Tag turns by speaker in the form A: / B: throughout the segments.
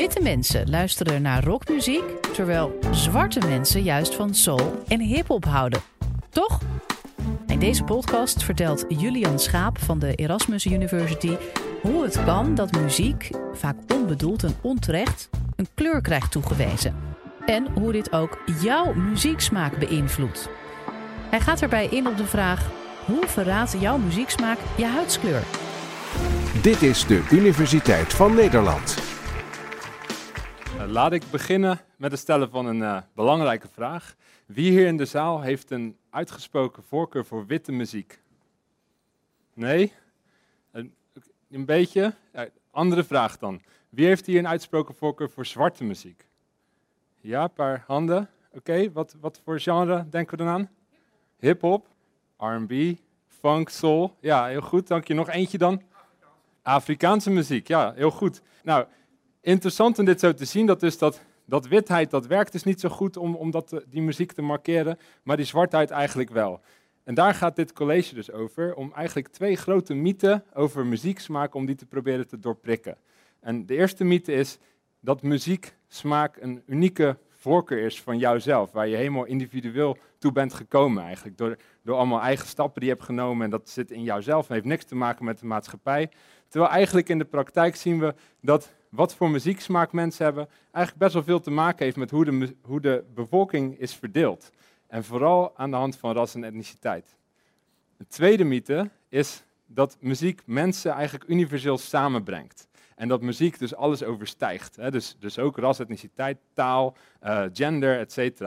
A: Witte mensen luisteren naar rockmuziek, terwijl zwarte mensen juist van soul en hip-hop houden. Toch? In deze podcast vertelt Julian Schaap van de Erasmus University hoe het kan dat muziek, vaak onbedoeld en onterecht, een kleur krijgt toegewezen. En hoe dit ook jouw muzieksmaak beïnvloedt. Hij gaat erbij in op de vraag: hoe verraadt jouw muzieksmaak je huidskleur?
B: Dit is de Universiteit van Nederland.
C: Uh, laat ik beginnen met het stellen van een uh, belangrijke vraag. Wie hier in de zaal heeft een uitgesproken voorkeur voor witte muziek? Nee? Een, een beetje? Ja, andere vraag dan. Wie heeft hier een uitgesproken voorkeur voor zwarte muziek? Ja, een paar handen. Oké, wat, wat voor genre denken we dan aan? Hip-hop, RB, funk, soul. Ja, heel goed. Dank je. Nog eentje dan? Afrikaanse muziek, ja, heel goed. Nou, interessant om dit zo te zien, dat dus dat, dat witheid, dat werkt dus niet zo goed om, om dat, die muziek te markeren, maar die zwartheid eigenlijk wel. En daar gaat dit college dus over, om eigenlijk twee grote mythen over muzieksmaak, om die te proberen te doorprikken. En de eerste mythe is dat muzieksmaak een unieke voorkeur is van jouzelf, waar je helemaal individueel toe bent gekomen eigenlijk, door, door allemaal eigen stappen die je hebt genomen en dat zit in jouzelf en heeft niks te maken met de maatschappij. Terwijl eigenlijk in de praktijk zien we dat wat voor muzieksmaak mensen hebben, eigenlijk best wel veel te maken heeft met hoe de, hoe de bevolking is verdeeld. En vooral aan de hand van ras en etniciteit. De tweede mythe is dat muziek mensen eigenlijk universeel samenbrengt. En dat muziek dus alles overstijgt. Hè? Dus, dus ook ras, etniciteit, taal, uh, gender, etc.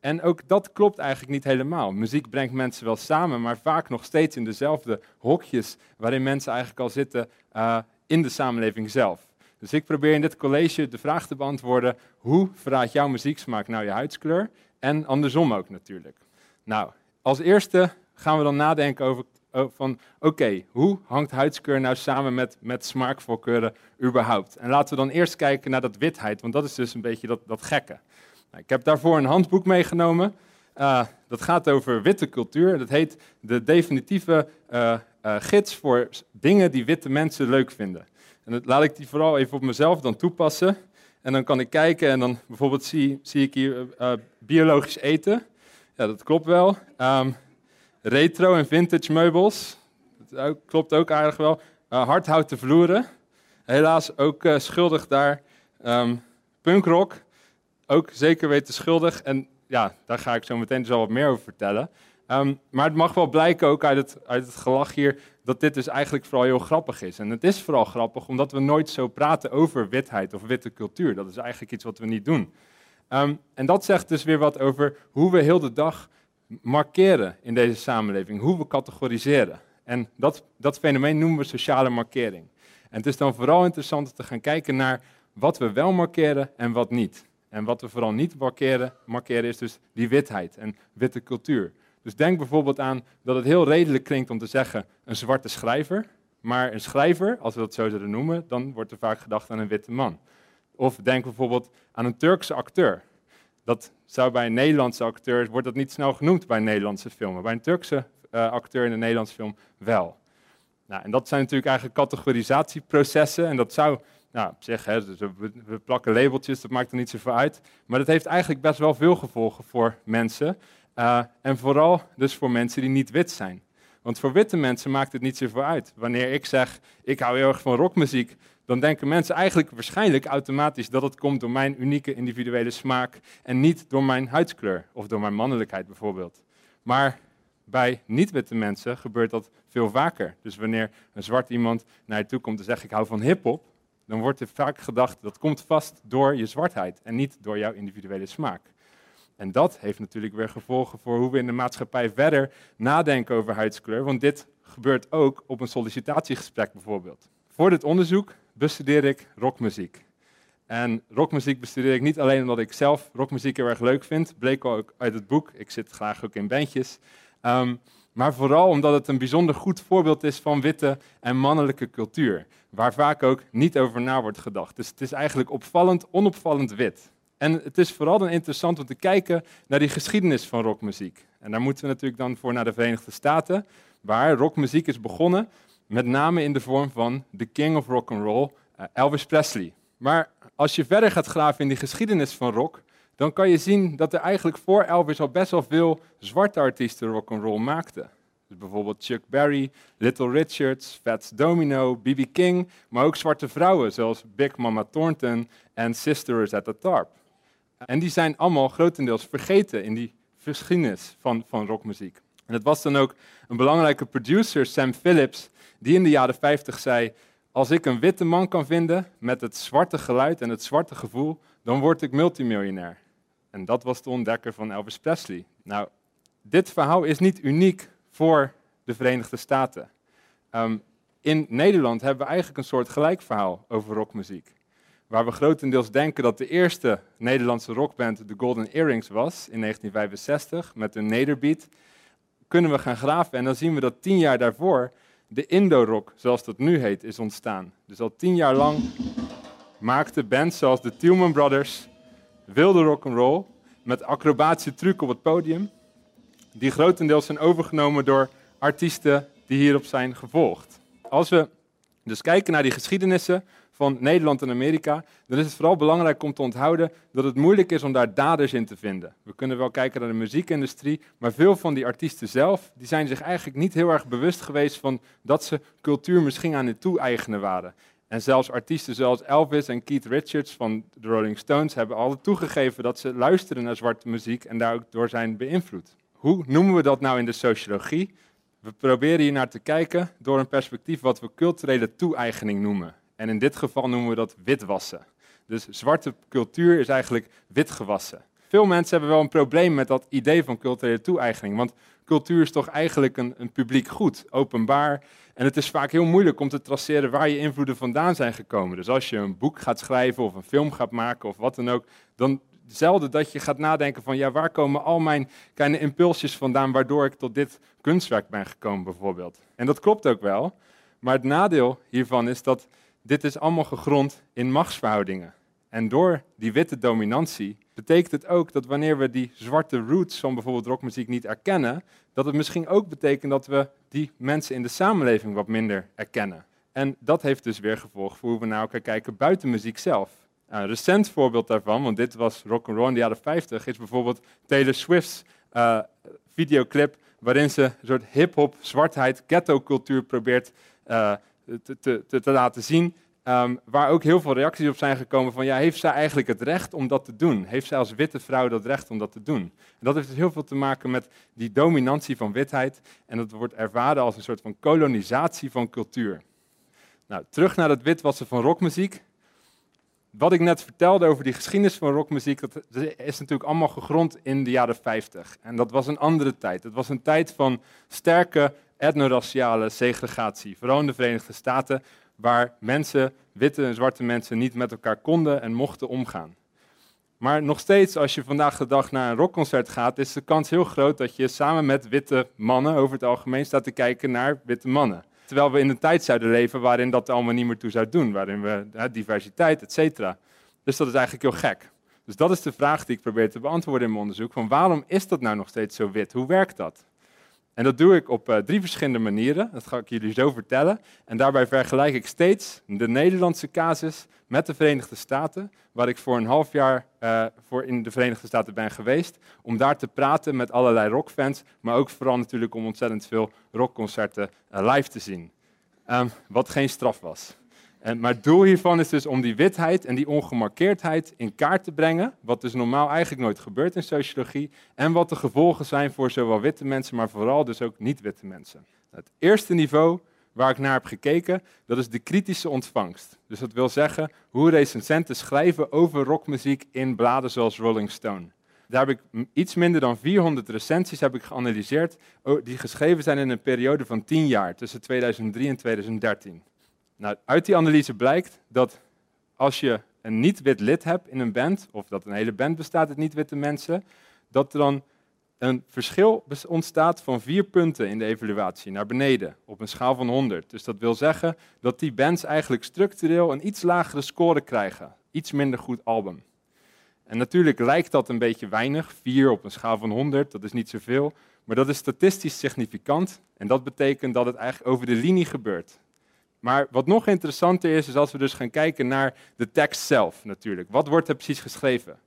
C: En ook dat klopt eigenlijk niet helemaal. Muziek brengt mensen wel samen, maar vaak nog steeds in dezelfde hokjes waarin mensen eigenlijk al zitten uh, in de samenleving zelf. Dus ik probeer in dit college de vraag te beantwoorden: hoe verraadt jouw muzieksmaak nou je huidskleur? En andersom ook natuurlijk. Nou, als eerste gaan we dan nadenken over van oké, hoe hangt huidskleur nou samen met, met smaakvoorkeuren überhaupt? En laten we dan eerst kijken naar dat witheid, want dat is dus een beetje dat, dat gekke. Nou, ik heb daarvoor een handboek meegenomen. Uh, dat gaat over witte cultuur. Dat heet de definitieve uh, uh, gids voor dingen die witte mensen leuk vinden. En dat laat ik die vooral even op mezelf dan toepassen. En dan kan ik kijken en dan bijvoorbeeld zie, zie ik hier biologisch eten. Ja, dat klopt wel. Um, retro en vintage meubels. Dat klopt ook aardig wel. hardhouten vloeren. Helaas ook schuldig daar. Um, punkrock ook zeker weten schuldig. En ja, daar ga ik zo meteen dus al wat meer over vertellen. Um, maar het mag wel blijken ook uit het, uit het gelach hier dat dit dus eigenlijk vooral heel grappig is. En het is vooral grappig omdat we nooit zo praten over witheid of witte cultuur. Dat is eigenlijk iets wat we niet doen. Um, en dat zegt dus weer wat over hoe we heel de dag markeren in deze samenleving, hoe we categoriseren. En dat, dat fenomeen noemen we sociale markering. En het is dan vooral interessant te gaan kijken naar wat we wel markeren en wat niet. En wat we vooral niet markeren, markeren is dus die witheid en witte cultuur. Dus denk bijvoorbeeld aan dat het heel redelijk klinkt om te zeggen een zwarte schrijver. Maar een schrijver, als we dat zo zullen noemen, dan wordt er vaak gedacht aan een witte man. Of denk bijvoorbeeld aan een Turkse acteur. Dat zou bij een Nederlandse acteur, wordt dat niet snel genoemd bij Nederlandse film. bij een Turkse uh, acteur in een Nederlandse film wel. Nou, en dat zijn natuurlijk eigenlijk categorisatieprocessen. En dat zou nou, op zich, hè, dus we, plakken labeltjes, dat maakt er niet zoveel uit. Maar dat heeft eigenlijk best wel veel gevolgen voor mensen. Uh, en vooral dus voor mensen die niet wit zijn. Want voor witte mensen maakt het niet zoveel uit. Wanneer ik zeg, ik hou heel erg van rockmuziek, dan denken mensen eigenlijk waarschijnlijk automatisch dat het komt door mijn unieke individuele smaak en niet door mijn huidskleur of door mijn mannelijkheid bijvoorbeeld. Maar bij niet-witte mensen gebeurt dat veel vaker. Dus wanneer een zwart iemand naar je toe komt en zegt, ik hou van hip-hop, dan wordt er vaak gedacht dat komt vast door je zwartheid en niet door jouw individuele smaak. En dat heeft natuurlijk weer gevolgen voor hoe we in de maatschappij verder nadenken over huidskleur, want dit gebeurt ook op een sollicitatiegesprek bijvoorbeeld. Voor dit onderzoek bestudeer ik rockmuziek. En rockmuziek bestudeer ik niet alleen omdat ik zelf rockmuziek heel erg leuk vind, bleek ook uit het boek, ik zit graag ook in bandjes, um, maar vooral omdat het een bijzonder goed voorbeeld is van witte en mannelijke cultuur, waar vaak ook niet over na wordt gedacht. Dus het is eigenlijk opvallend, onopvallend wit. En het is vooral dan interessant om te kijken naar die geschiedenis van rockmuziek. En daar moeten we natuurlijk dan voor naar de Verenigde Staten, waar rockmuziek is begonnen, met name in de vorm van de king of rock and roll, eh, Elvis Presley. Maar als je verder gaat graven in die geschiedenis van rock, dan kan je zien dat er eigenlijk voor Elvis al best wel veel zwarte artiesten rock and roll maakten. Dus bijvoorbeeld Chuck Berry, Little Richards, Fats Domino, B.B. King, maar ook zwarte vrouwen zoals Big Mama Thornton en Sisters at the Tarp. En die zijn allemaal grotendeels vergeten in die geschiedenis van, van rockmuziek. En het was dan ook een belangrijke producer, Sam Phillips, die in de jaren 50 zei: Als ik een witte man kan vinden met het zwarte geluid en het zwarte gevoel, dan word ik multimiljonair. En dat was de ontdekker van Elvis Presley. Nou, dit verhaal is niet uniek voor de Verenigde Staten. Ehm, in Nederland hebben we eigenlijk een soort gelijk verhaal over rockmuziek. Waar we grotendeels denken dat de eerste Nederlandse rockband de Golden Earrings was in 1965 met een nederbeat, kunnen we gaan graven en dan zien we dat tien jaar daarvoor de Indo-rock, zoals dat nu heet, is ontstaan. Dus al tien jaar lang maakten bands zoals de Tielman Brothers wilde rock'n'roll met acrobatische trucs op het podium, die grotendeels zijn overgenomen door artiesten die hierop zijn gevolgd. Als we dus kijken naar die geschiedenissen van Nederland en Amerika, dan is het vooral belangrijk om te onthouden dat het moeilijk is om daar daders in te vinden. We kunnen wel kijken naar de muziekindustrie, maar veel van die artiesten zelf, die zijn zich eigenlijk niet heel erg bewust geweest van dat ze cultuur misschien aan het toe-eigenen waren. En zelfs artiesten zoals Elvis en Keith Richards van de Rolling Stones hebben altijd toegegeven dat ze luisteren naar zwarte muziek en daar ook door zijn beïnvloed. Hoe noemen we dat nou in de sociologie? We proberen hier naar te kijken door een perspectief wat we culturele toe-eigening noemen. En in dit geval noemen we dat witwassen. Dus zwarte cultuur is eigenlijk witgewassen. Veel mensen hebben wel een probleem met dat idee van culturele toe-eigening. Want cultuur is toch eigenlijk een, een publiek goed, openbaar. En het is vaak heel moeilijk om te traceren waar je invloeden vandaan zijn gekomen. Dus als je een boek gaat schrijven of een film gaat maken of wat dan ook, dan zelden dat je gaat nadenken van ja, waar komen al mijn kleine impulsjes vandaan waardoor ik tot dit kunstwerk ben gekomen bijvoorbeeld. En dat klopt ook wel, maar het nadeel hiervan is dat dit is allemaal gegrond in machtsverhoudingen. En door die witte dominantie betekent het ook dat wanneer we die zwarte roots van bijvoorbeeld rockmuziek niet erkennen, dat het misschien ook betekent dat we die mensen in de samenleving wat minder erkennen. En dat heeft dus weer gevolg voor hoe we naar elkaar kijken buiten muziek zelf. Een recent voorbeeld daarvan, want dit was rock and roll in de jaren 50, is bijvoorbeeld Taylor Swift's uh, videoclip waarin ze een soort hip-hop, zwartheid, ghetto-cultuur probeert uh, te, te, te, laten zien. Um, waar ook heel veel reacties op zijn gekomen van, ja, heeft zij eigenlijk het recht om dat te doen? Heeft zij als witte vrouw dat recht om dat te doen? En dat heeft dus heel veel te maken met die dominantie van witheid en dat wordt ervaren als een soort van kolonisatie van cultuur. Nou, terug naar het witwassen van rockmuziek. Wat ik net vertelde over die geschiedenis van rockmuziek, dat is natuurlijk allemaal gegrond in de jaren 50. En dat was een andere tijd. Het was een tijd van sterke etnoraciale segregatie, vooral in de Verenigde Staten, waar mensen, witte en zwarte mensen, niet met elkaar konden en mochten omgaan. Maar nog steeds, als je vandaag de dag naar een rockconcert gaat, is de kans heel groot dat je samen met witte mannen over het algemeen staat te kijken naar witte mannen. Terwijl we in een tijd zouden leven waarin dat allemaal niet meer toe zou doen, waarin we hè, diversiteit, et cetera. Dus dat is eigenlijk heel gek. Dus dat is de vraag die ik probeer te beantwoorden in mijn onderzoek. Van waarom is dat nou nog steeds zo wit? Hoe werkt dat? En dat doe ik op uh, drie verschillende manieren. Dat ga ik jullie zo vertellen. En daarbij vergelijk ik steeds de Nederlandse casus met de Verenigde Staten, waar ik voor een half jaar uh, voor in de Verenigde Staten ben geweest, om daar te praten met allerlei rockfans, maar ook vooral natuurlijk om ontzettend veel rockconcerten uh, live te zien. Um, wat geen straf was. Maar het doel hiervan is dus om die witheid en die ongemarkeerdheid in kaart te brengen, wat dus normaal eigenlijk nooit gebeurt in sociologie, en wat de gevolgen zijn voor zowel witte mensen, maar vooral dus ook niet-witte mensen. Het eerste niveau waar ik naar heb gekeken, dat is de kritische ontvangst. Dus dat wil zeggen hoe recensenten schrijven over rockmuziek in bladen zoals Rolling Stone. Daar heb ik iets minder dan 400 recensies heb ik geanalyseerd, die geschreven zijn in een periode van 10 jaar, tussen 2003 en 2013. Nou, uit die analyse blijkt dat als je een niet-wit lid hebt in een band, of dat een hele band bestaat uit niet-witte mensen, dat er dan een verschil ontstaat van vier punten in de evaluatie naar beneden op een schaal van 100. Dus dat wil zeggen dat die bands eigenlijk structureel een iets lagere score krijgen. Iets minder goed album. En natuurlijk lijkt dat een beetje weinig, 4 op een schaal van 100, dat is niet zoveel, maar dat is statistisch significant en dat betekent dat het eigenlijk over de linie gebeurt. Maar wat nog interessanter is, is als we dus gaan kijken naar de tekst zelf natuurlijk. Wat wordt er precies geschreven?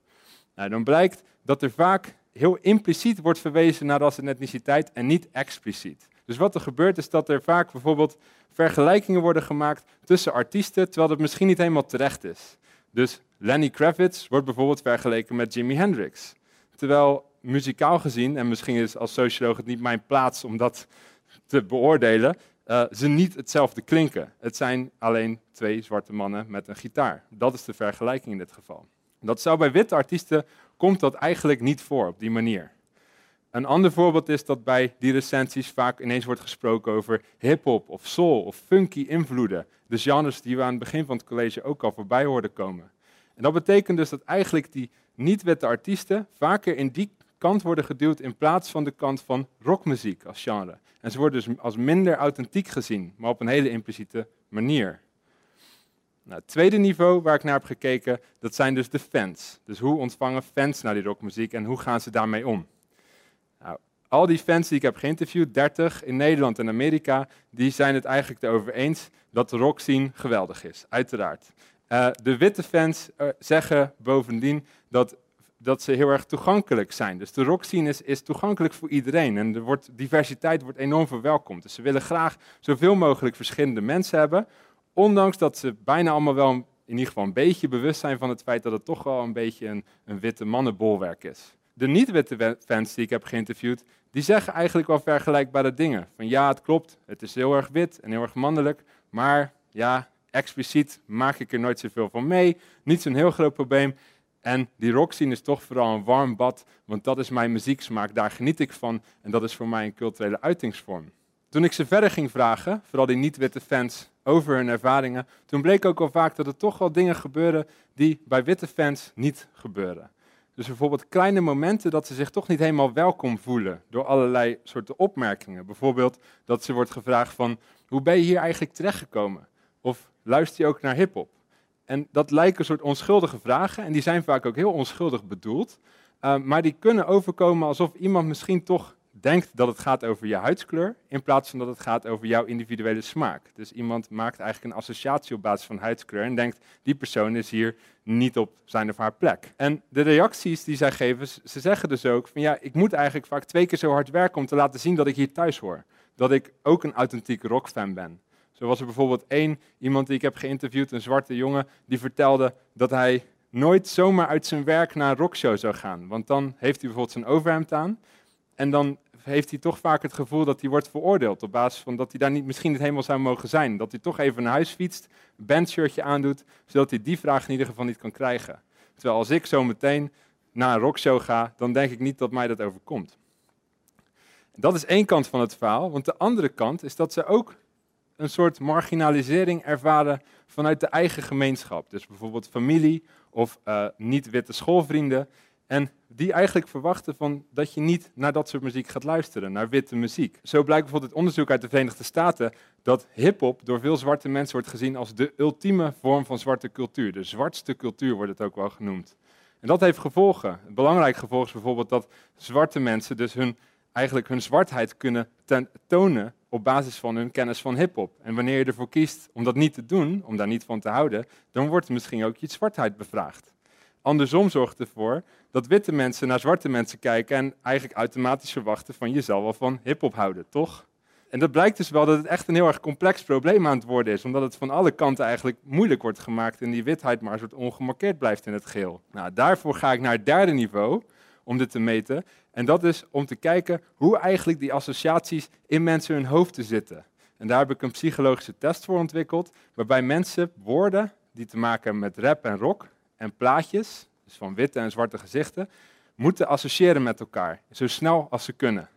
C: Nou, dan blijkt dat er vaak heel impliciet wordt verwezen naar ras en etniciteit en niet expliciet. Dus wat er gebeurt is dat er vaak bijvoorbeeld vergelijkingen worden gemaakt tussen artiesten, terwijl dat misschien niet helemaal terecht is. Dus Lenny Kravitz wordt bijvoorbeeld vergeleken met Jimi Hendrix. Terwijl muzikaal gezien, en misschien is als socioloog het niet mijn plaats om dat te beoordelen, uh, ze niet hetzelfde klinken. Het zijn alleen twee zwarte mannen met een gitaar. Dat is de vergelijking in dit geval. Dat zou bij witte artiesten komt dat eigenlijk niet voor op die manier. Een ander voorbeeld is dat bij die recensies vaak ineens wordt gesproken over hip-hop of soul of funky invloeden. De genres die we aan het begin van het college ook al voorbij hoorden komen. En dat betekent dus dat eigenlijk die niet-witte artiesten vaker in die kant worden geduwd in plaats van de kant van rockmuziek als genre. En ze worden dus als minder authentiek gezien, maar op een hele impliciete manier. Nou, het tweede niveau waar ik naar heb gekeken, dat zijn dus de fans. Dus hoe ontvangen fans naar die rockmuziek en hoe gaan ze daarmee om? Nou, al die fans die ik heb geïnterviewd, 30 in Nederland en Amerika, die zijn het eigenlijk erover eens dat de rockscene geweldig is, uiteraard. Uh, de witte fans uh, zeggen bovendien dat, dat ze heel erg toegankelijk zijn. Dus de rockscene is, is toegankelijk voor iedereen en er wordt, diversiteit wordt enorm verwelkomd. Dus ze willen graag zoveel mogelijk verschillende mensen hebben, ondanks dat ze bijna allemaal wel in ieder geval een beetje bewust zijn van het feit dat het toch wel een beetje een, een witte mannenbolwerk is. De niet-witte fans die ik heb geïnterviewd, die zeggen eigenlijk wel vergelijkbare dingen. Van ja, het klopt, het is heel erg wit en heel erg mannelijk, maar ja, expliciet maak ik er nooit zoveel van mee. Niet zo'n heel groot probleem. En die rockscene is toch vooral een warm bad, want dat is mijn muzieksmaak, daar geniet ik van en dat is voor mij een culturele uitingsvorm. Toen ik ze verder ging vragen, vooral die niet-witte fans, over hun ervaringen, toen bleek ook al vaak dat er toch wel dingen gebeuren die bij witte fans niet gebeuren. Dus bijvoorbeeld kleine momenten dat ze zich toch niet helemaal welkom voelen door allerlei soorten opmerkingen. Bijvoorbeeld dat ze wordt gevraagd van, hoe ben je hier eigenlijk terechtgekomen? Of luister je ook naar hip-hop? En dat lijken een soort onschuldige vragen en die zijn vaak ook heel onschuldig bedoeld. Uh, maar die kunnen overkomen alsof iemand misschien toch denkt dat het gaat over je huidskleur, in plaats van dat het gaat over jouw individuele smaak. Dus iemand maakt eigenlijk een associatie op basis van huidskleur en denkt, die persoon is hier niet op zijn of haar plek. En de reacties die zij geven, ze zeggen dus ook van ja, ik moet eigenlijk vaak twee keer zo hard werken om te laten zien dat ik hier thuis hoor. Dat ik ook een authentiek rockfan ben. Zo was er bijvoorbeeld één iemand die ik heb geïnterviewd, een zwarte jongen, die vertelde dat hij nooit zomaar uit zijn werk naar een rockshow zou gaan. Want dan heeft hij bijvoorbeeld zijn overhemd aan. En dan heeft hij toch vaak het gevoel dat hij wordt veroordeeld. Op basis van dat hij daar niet, misschien niet helemaal zou mogen zijn. Dat hij toch even naar huis fietst, een bandshirtje aandoet, zodat hij die vraag in ieder geval niet kan krijgen. Terwijl als ik zo meteen naar een rockshow ga, dan denk ik niet dat mij dat overkomt. Dat is één kant van het verhaal. Want de andere kant is dat ze ook een soort marginalisering ervaren vanuit de eigen gemeenschap. Dus bijvoorbeeld familie of uh, niet-witte schoolvrienden. En die eigenlijk verwachten van dat je niet naar dat soort muziek gaat luisteren, naar witte muziek. Zo blijkt bijvoorbeeld het onderzoek uit de Verenigde Staten dat hip-hop door veel zwarte mensen wordt gezien als de ultieme vorm van zwarte cultuur. De zwartste cultuur wordt het ook wel genoemd. En dat heeft gevolgen. Belangrijk gevolg is bijvoorbeeld dat zwarte mensen dus hun, eigenlijk hun zwartheid kunnen tonen op basis van hun kennis van hip-hop. En wanneer je ervoor kiest om dat niet te doen, om daar niet van te houden, dan wordt misschien ook je zwartheid bevraagd. Andersom zorgt ervoor dat witte mensen naar zwarte mensen kijken en eigenlijk automatisch verwachten van je zal wel van hip-hop houden, toch? En dat blijkt dus wel dat het echt een heel erg complex probleem aan het worden is, omdat het van alle kanten eigenlijk moeilijk wordt gemaakt en die witheid maar een soort ongemarkeerd blijft in het geheel. Nou, daarvoor ga ik naar het derde niveau om dit te meten. En dat is om te kijken hoe eigenlijk die associaties in mensen hun hoofden zitten. En daar heb ik een psychologische test voor ontwikkeld, waarbij mensen woorden die te maken hebben met rap en rock en plaatjes, dus van witte en zwarte gezichten, moeten associëren met elkaar, zo snel als ze kunnen.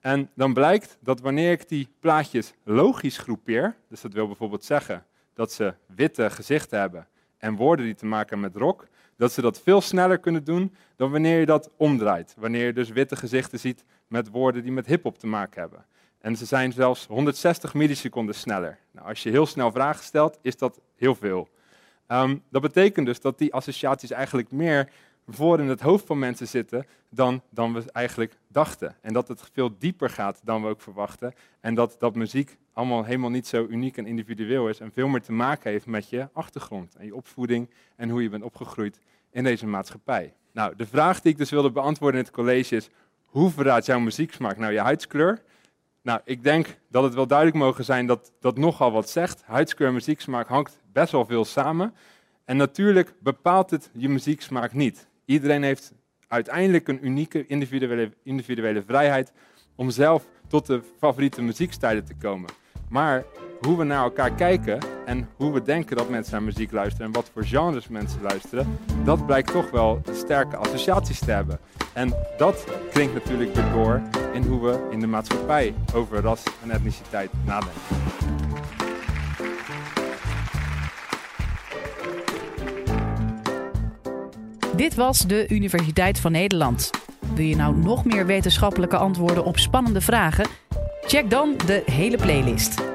C: En dan blijkt dat wanneer ik die plaatjes logisch groepeer, dus dat wil bijvoorbeeld zeggen dat ze witte gezichten hebben en woorden die te maken hebben met rock, dat ze dat veel sneller kunnen doen dan wanneer je dat omdraait. Wanneer je dus witte gezichten ziet met woorden die met hip-hop te maken hebben. En ze zijn zelfs 160 milliseconden sneller. Nou, als je heel snel vragen stelt, is dat heel veel. Um, dat betekent dus dat die associaties eigenlijk meer voor in het hoofd van mensen zitten dan, dan we eigenlijk dachten. En dat het veel dieper gaat dan we ook verwachten. En dat, dat muziek allemaal helemaal niet zo uniek en individueel is en veel meer te maken heeft met je achtergrond en je opvoeding en hoe je bent opgegroeid in deze maatschappij. Nou, de vraag die ik dus wilde beantwoorden in het college is, hoe verraadt jouw muzieksmaak nou je huidskleur? Nou, ik denk dat het wel duidelijk mogen zijn dat dat nogal wat zegt. Huidskleur en muzieksmaak hangt best wel veel samen. En natuurlijk bepaalt het je muzieksmaak niet. Iedereen heeft uiteindelijk een unieke individuele, individuele vrijheid om zelf tot de favoriete muziekstijlen te komen. Maar hoe we naar elkaar kijken en hoe we denken dat mensen naar muziek luisteren en wat voor genres mensen luisteren, dat blijkt toch wel sterke associaties te hebben. En dat klinkt natuurlijk weer door in hoe we in de maatschappij over ras en etniciteit nadenken.
A: Dit was de Universiteit van Nederland. Wil je nou nog meer wetenschappelijke antwoorden op spannende vragen? Check dan de hele playlist.